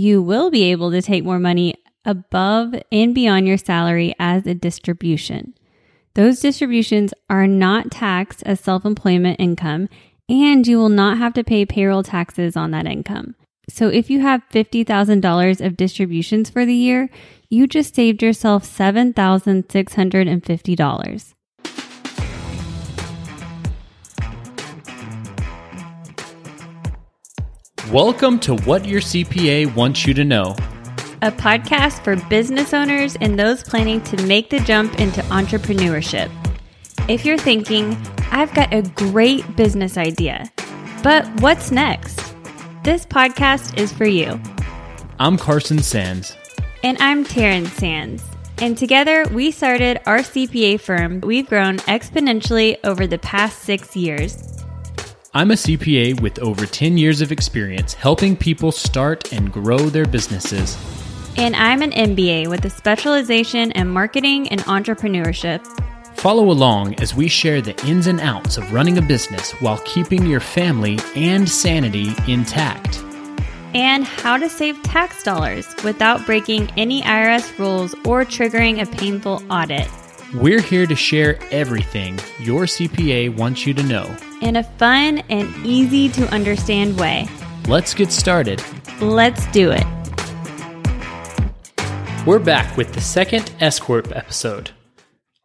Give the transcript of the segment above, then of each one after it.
You will be able to take more money above and beyond your salary as a distribution. Those distributions are not taxed as self employment income, and you will not have to pay payroll taxes on that income. So if you have $50,000 of distributions for the year, you just saved yourself $7,650. Welcome to What Your CPA Wants You to Know, a podcast for business owners and those planning to make the jump into entrepreneurship. If you're thinking, I've got a great business idea, but what's next? This podcast is for you. I'm Carson Sands. And I'm Taryn Sands. And together we started our CPA firm. We've grown exponentially over the past six years. I'm a CPA with over 10 years of experience helping people start and grow their businesses. And I'm an MBA with a specialization in marketing and entrepreneurship. Follow along as we share the ins and outs of running a business while keeping your family and sanity intact. And how to save tax dollars without breaking any IRS rules or triggering a painful audit. We're here to share everything your CPA wants you to know in a fun and easy to understand way. Let's get started. Let's do it. We're back with the second S Corp episode.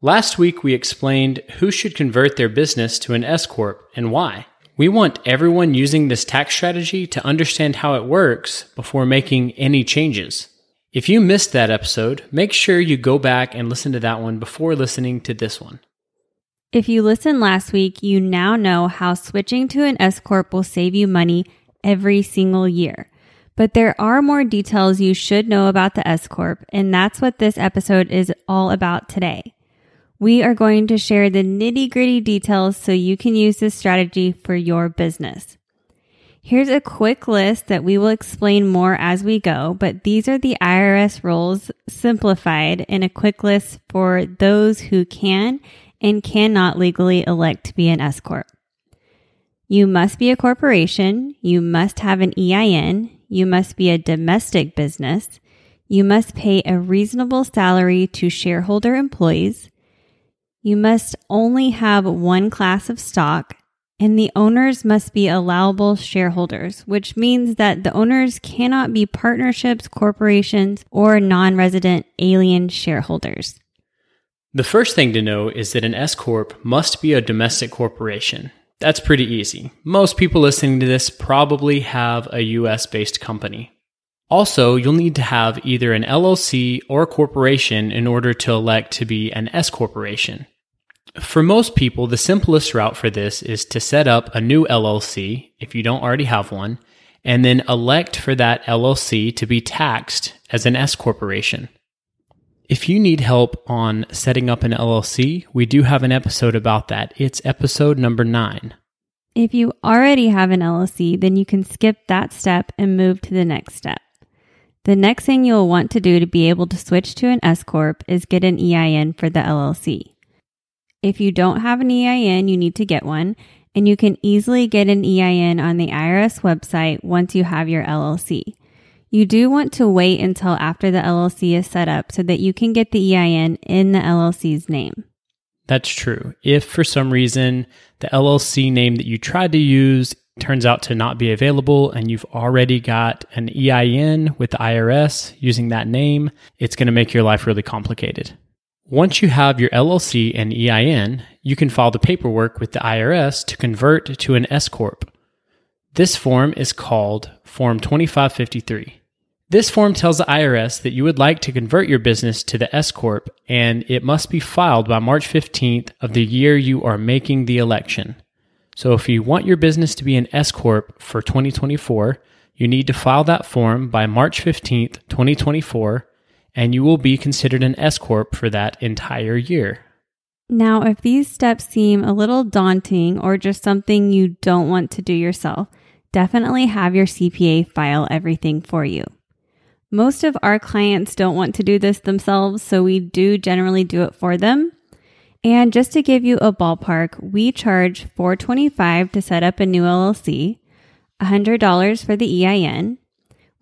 Last week we explained who should convert their business to an S Corp and why. We want everyone using this tax strategy to understand how it works before making any changes. If you missed that episode, make sure you go back and listen to that one before listening to this one. If you listened last week, you now know how switching to an S Corp will save you money every single year. But there are more details you should know about the S Corp, and that's what this episode is all about today. We are going to share the nitty gritty details so you can use this strategy for your business. Here's a quick list that we will explain more as we go, but these are the IRS rules simplified in a quick list for those who can and cannot legally elect to be an S Corp. You must be a corporation. You must have an EIN. You must be a domestic business. You must pay a reasonable salary to shareholder employees. You must only have one class of stock and the owners must be allowable shareholders, which means that the owners cannot be partnerships, corporations, or non resident alien shareholders. The first thing to know is that an S Corp must be a domestic corporation. That's pretty easy. Most people listening to this probably have a US based company. Also, you'll need to have either an LLC or a corporation in order to elect to be an S corporation. For most people, the simplest route for this is to set up a new LLC if you don't already have one, and then elect for that LLC to be taxed as an S corporation. If you need help on setting up an LLC, we do have an episode about that. It's episode number nine. If you already have an LLC, then you can skip that step and move to the next step. The next thing you'll want to do to be able to switch to an S Corp is get an EIN for the LLC. If you don't have an EIN, you need to get one, and you can easily get an EIN on the IRS website once you have your LLC. You do want to wait until after the LLC is set up so that you can get the EIN in the LLC's name. That's true. If for some reason the LLC name that you tried to use turns out to not be available and you've already got an EIN with the IRS using that name, it's going to make your life really complicated. Once you have your LLC and EIN, you can file the paperwork with the IRS to convert to an S Corp. This form is called Form 2553. This form tells the IRS that you would like to convert your business to the S Corp and it must be filed by March 15th of the year you are making the election. So if you want your business to be an S Corp for 2024, you need to file that form by March 15th, 2024, and you will be considered an S Corp for that entire year. Now, if these steps seem a little daunting or just something you don't want to do yourself, definitely have your CPA file everything for you. Most of our clients don't want to do this themselves, so we do generally do it for them. And just to give you a ballpark, we charge 425 to set up a new LLC, $100 for the EIN.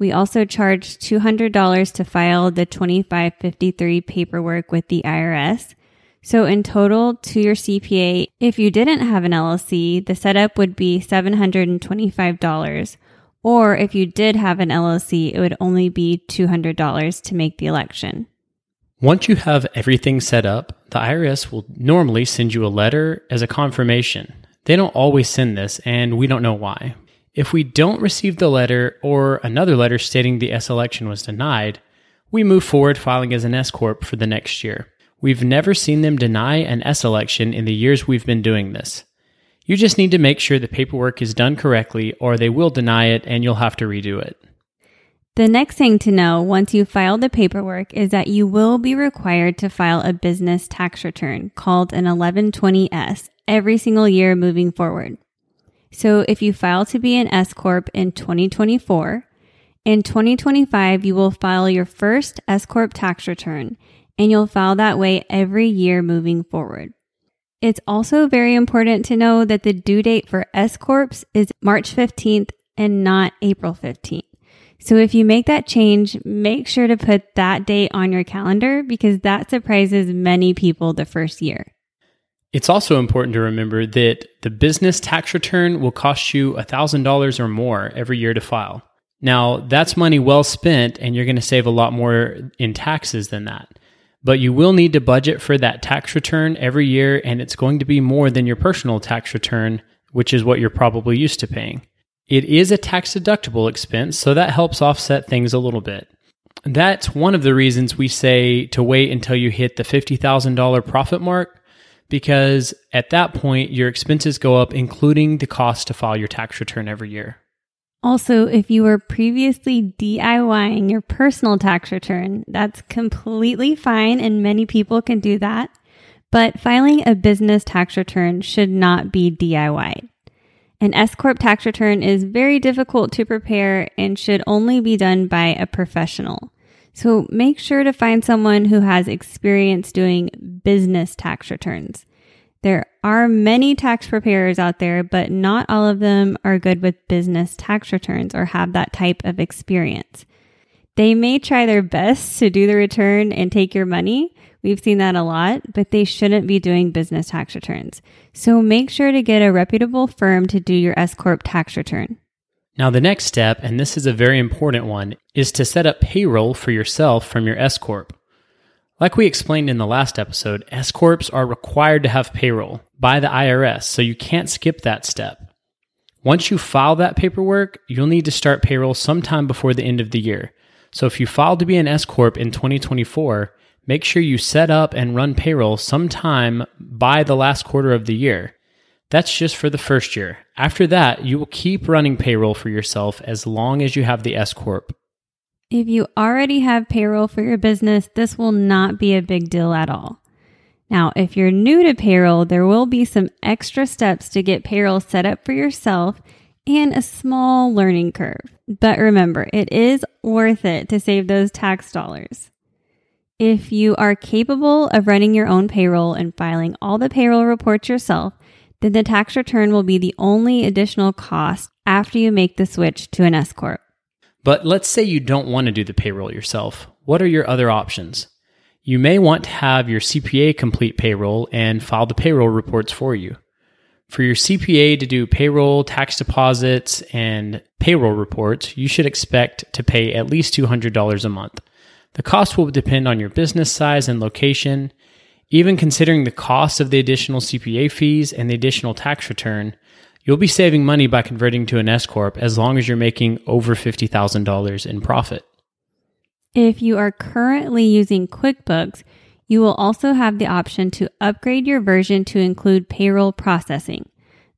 We also charge $200 to file the 2553 paperwork with the IRS. So in total to your CPA, if you didn't have an LLC, the setup would be $725. Or if you did have an LLC, it would only be $200 to make the election. Once you have everything set up, the IRS will normally send you a letter as a confirmation. They don't always send this, and we don't know why. If we don't receive the letter or another letter stating the S election was denied, we move forward filing as an S Corp for the next year. We've never seen them deny an S election in the years we've been doing this. You just need to make sure the paperwork is done correctly, or they will deny it and you'll have to redo it. The next thing to know once you file the paperwork is that you will be required to file a business tax return called an 1120S every single year moving forward. So if you file to be an S Corp in 2024, in 2025, you will file your first S Corp tax return and you'll file that way every year moving forward. It's also very important to know that the due date for S Corps is March 15th and not April 15th. So if you make that change, make sure to put that date on your calendar because that surprises many people the first year. It's also important to remember that the business tax return will cost you $1,000 or more every year to file. Now, that's money well spent, and you're going to save a lot more in taxes than that. But you will need to budget for that tax return every year, and it's going to be more than your personal tax return, which is what you're probably used to paying. It is a tax deductible expense, so that helps offset things a little bit. That's one of the reasons we say to wait until you hit the $50,000 profit mark, because at that point, your expenses go up, including the cost to file your tax return every year. Also, if you were previously DIYing your personal tax return, that's completely fine, and many people can do that. But filing a business tax return should not be DIY. An S Corp tax return is very difficult to prepare and should only be done by a professional. So make sure to find someone who has experience doing business tax returns. There are many tax preparers out there, but not all of them are good with business tax returns or have that type of experience. They may try their best to do the return and take your money, We've seen that a lot, but they shouldn't be doing business tax returns. So make sure to get a reputable firm to do your S Corp tax return. Now, the next step, and this is a very important one, is to set up payroll for yourself from your S Corp. Like we explained in the last episode, S Corps are required to have payroll by the IRS, so you can't skip that step. Once you file that paperwork, you'll need to start payroll sometime before the end of the year. So if you file to be an S Corp in 2024, make sure you set up and run payroll sometime by the last quarter of the year. That's just for the first year. After that, you will keep running payroll for yourself as long as you have the S Corp. If you already have payroll for your business, this will not be a big deal at all. Now, if you're new to payroll, there will be some extra steps to get payroll set up for yourself and a small learning curve. But remember, it is worth it to save those tax dollars. If you are capable of running your own payroll and filing all the payroll reports yourself, then the tax return will be the only additional cost after you make the switch to an S Corp. But let's say you don't want to do the payroll yourself. What are your other options? You may want to have your CPA complete payroll and file the payroll reports for you. For your CPA to do payroll, tax deposits, and payroll reports, you should expect to pay at least $200 a month. The cost will depend on your business size and location. Even considering the cost of the additional CPA fees and the additional tax return, you'll be saving money by converting to an S Corp as long as you're making over $50,000 in profit. If you are currently using QuickBooks, you will also have the option to upgrade your version to include payroll processing.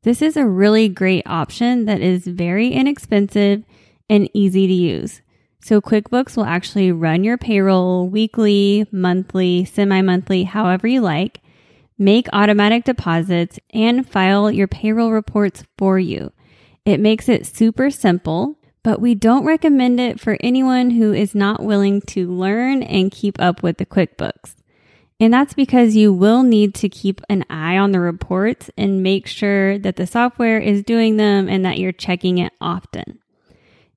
This is a really great option that is very inexpensive and easy to use. So QuickBooks will actually run your payroll weekly, monthly, semi monthly, however you like, make automatic deposits, and file your payroll reports for you. It makes it super simple, but we don't recommend it for anyone who is not willing to learn and keep up with the QuickBooks. And that's because you will need to keep an eye on the reports and make sure that the software is doing them and that you're checking it often.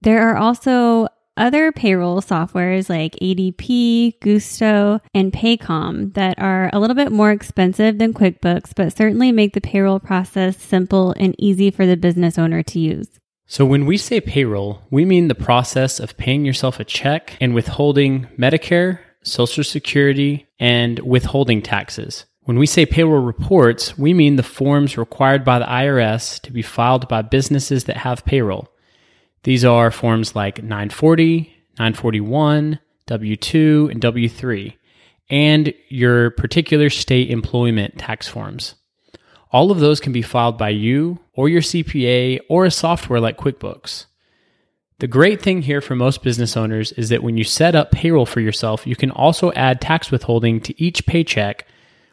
There are also other payroll softwares like ADP, Gusto, and Paycom that are a little bit more expensive than QuickBooks, but certainly make the payroll process simple and easy for the business owner to use. So, when we say payroll, we mean the process of paying yourself a check and withholding Medicare, Social Security, and withholding taxes. When we say payroll reports, we mean the forms required by the IRS to be filed by businesses that have payroll. These are forms like 940, 941, W 2, and W 3, and your particular state employment tax forms. All of those can be filed by you or your CPA or a software like QuickBooks. The great thing here for most business owners is that when you set up payroll for yourself, you can also add tax withholding to each paycheck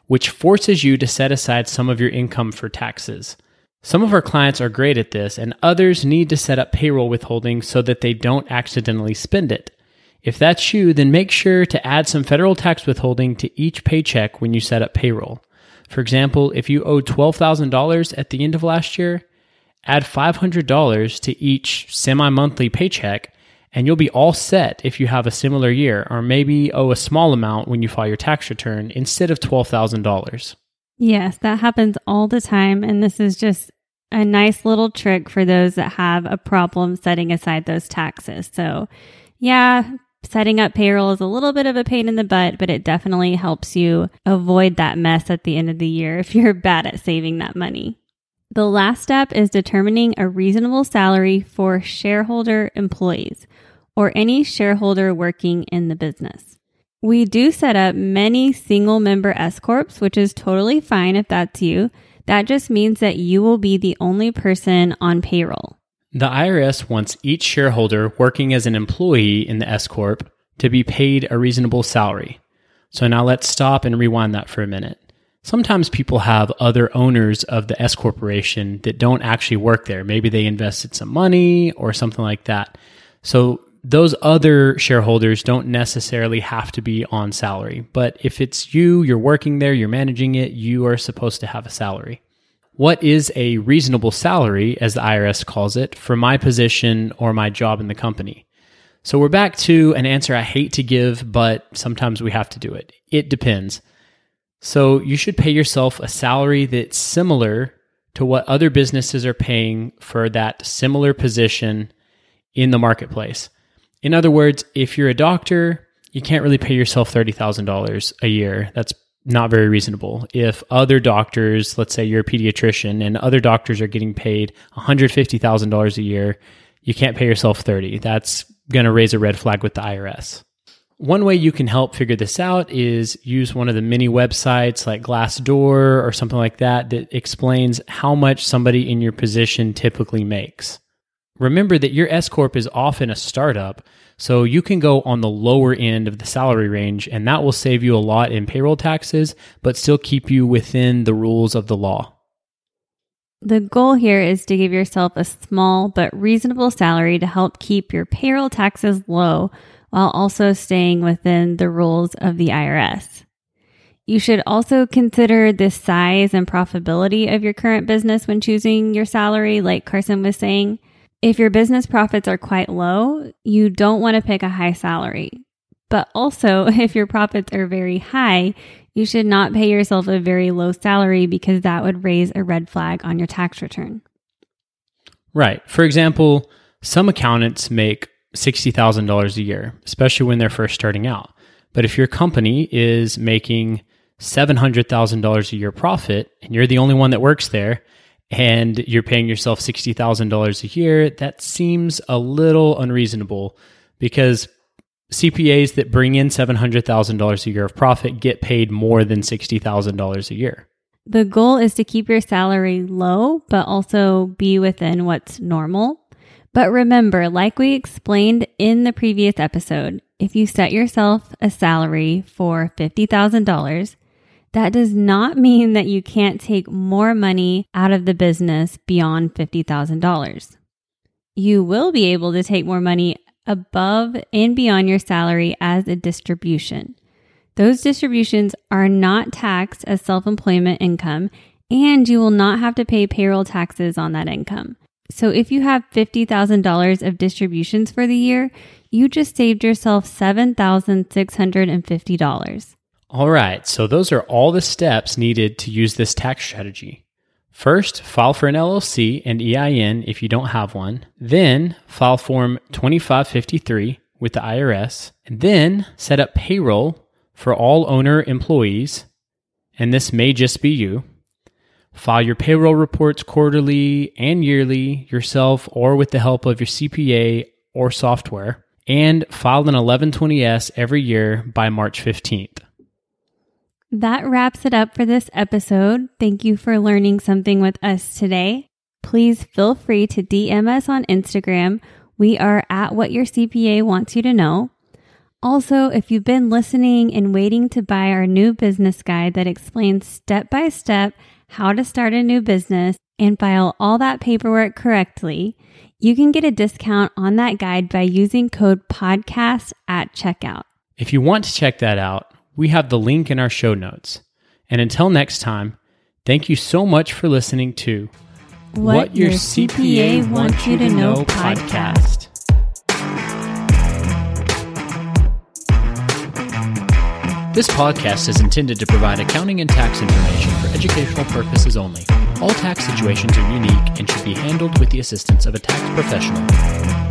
which forces you to set aside some of your income for taxes. Some of our clients are great at this, and others need to set up payroll withholding so that they don't accidentally spend it. If that's you, then make sure to add some federal tax withholding to each paycheck when you set up payroll. For example, if you owed $12,000 at the end of last year, add $500 to each semi monthly paycheck and you'll be all set if you have a similar year or maybe owe a small amount when you file your tax return instead of $12,000. Yes, that happens all the time. And this is just a nice little trick for those that have a problem setting aside those taxes. So, yeah, setting up payroll is a little bit of a pain in the butt, but it definitely helps you avoid that mess at the end of the year if you're bad at saving that money. The last step is determining a reasonable salary for shareholder employees or any shareholder working in the business. We do set up many single member S Corps, which is totally fine if that's you. That just means that you will be the only person on payroll. The IRS wants each shareholder working as an employee in the S Corp to be paid a reasonable salary. So now let's stop and rewind that for a minute. Sometimes people have other owners of the S corporation that don't actually work there. Maybe they invested some money or something like that. So those other shareholders don't necessarily have to be on salary. But if it's you, you're working there, you're managing it, you are supposed to have a salary. What is a reasonable salary, as the IRS calls it, for my position or my job in the company? So we're back to an answer I hate to give, but sometimes we have to do it. It depends. So you should pay yourself a salary that's similar to what other businesses are paying for that similar position in the marketplace. In other words, if you're a doctor, you can't really pay yourself $30,000 a year. That's not very reasonable. If other doctors, let's say you're a pediatrician and other doctors are getting paid $150,000 a year, you can't pay yourself 30. That's going to raise a red flag with the IRS. One way you can help figure this out is use one of the many websites like Glassdoor or something like that that explains how much somebody in your position typically makes. Remember that your S Corp is often a startup, so you can go on the lower end of the salary range, and that will save you a lot in payroll taxes, but still keep you within the rules of the law. The goal here is to give yourself a small but reasonable salary to help keep your payroll taxes low while also staying within the rules of the IRS. You should also consider the size and profitability of your current business when choosing your salary, like Carson was saying. If your business profits are quite low, you don't want to pick a high salary. But also, if your profits are very high, you should not pay yourself a very low salary because that would raise a red flag on your tax return. Right. For example, some accountants make $60,000 a year, especially when they're first starting out. But if your company is making $700,000 a year profit and you're the only one that works there and you're paying yourself $60,000 a year, that seems a little unreasonable because CPAs that bring in $700,000 a year of profit get paid more than $60,000 a year. The goal is to keep your salary low, but also be within what's normal. But remember, like we explained in the previous episode, if you set yourself a salary for $50,000, that does not mean that you can't take more money out of the business beyond $50,000. You will be able to take more money above and beyond your salary as a distribution. Those distributions are not taxed as self employment income, and you will not have to pay payroll taxes on that income. So if you have $50,000 of distributions for the year, you just saved yourself $7,650. All right, so those are all the steps needed to use this tax strategy. First, file for an LLC and EIN if you don't have one. Then, file Form 2553 with the IRS. And then, set up payroll for all owner employees. And this may just be you. File your payroll reports quarterly and yearly yourself or with the help of your CPA or software. And file an 1120S every year by March 15th. That wraps it up for this episode. Thank you for learning something with us today. Please feel free to DM us on Instagram. We are at what your CPA wants you to know. Also, if you've been listening and waiting to buy our new business guide that explains step by step how to start a new business and file all that paperwork correctly, you can get a discount on that guide by using code podcast at checkout. If you want to check that out, we have the link in our show notes. And until next time, thank you so much for listening to What, what Your CPA, CPA Wants You to Know podcast. This podcast is intended to provide accounting and tax information for educational purposes only. All tax situations are unique and should be handled with the assistance of a tax professional.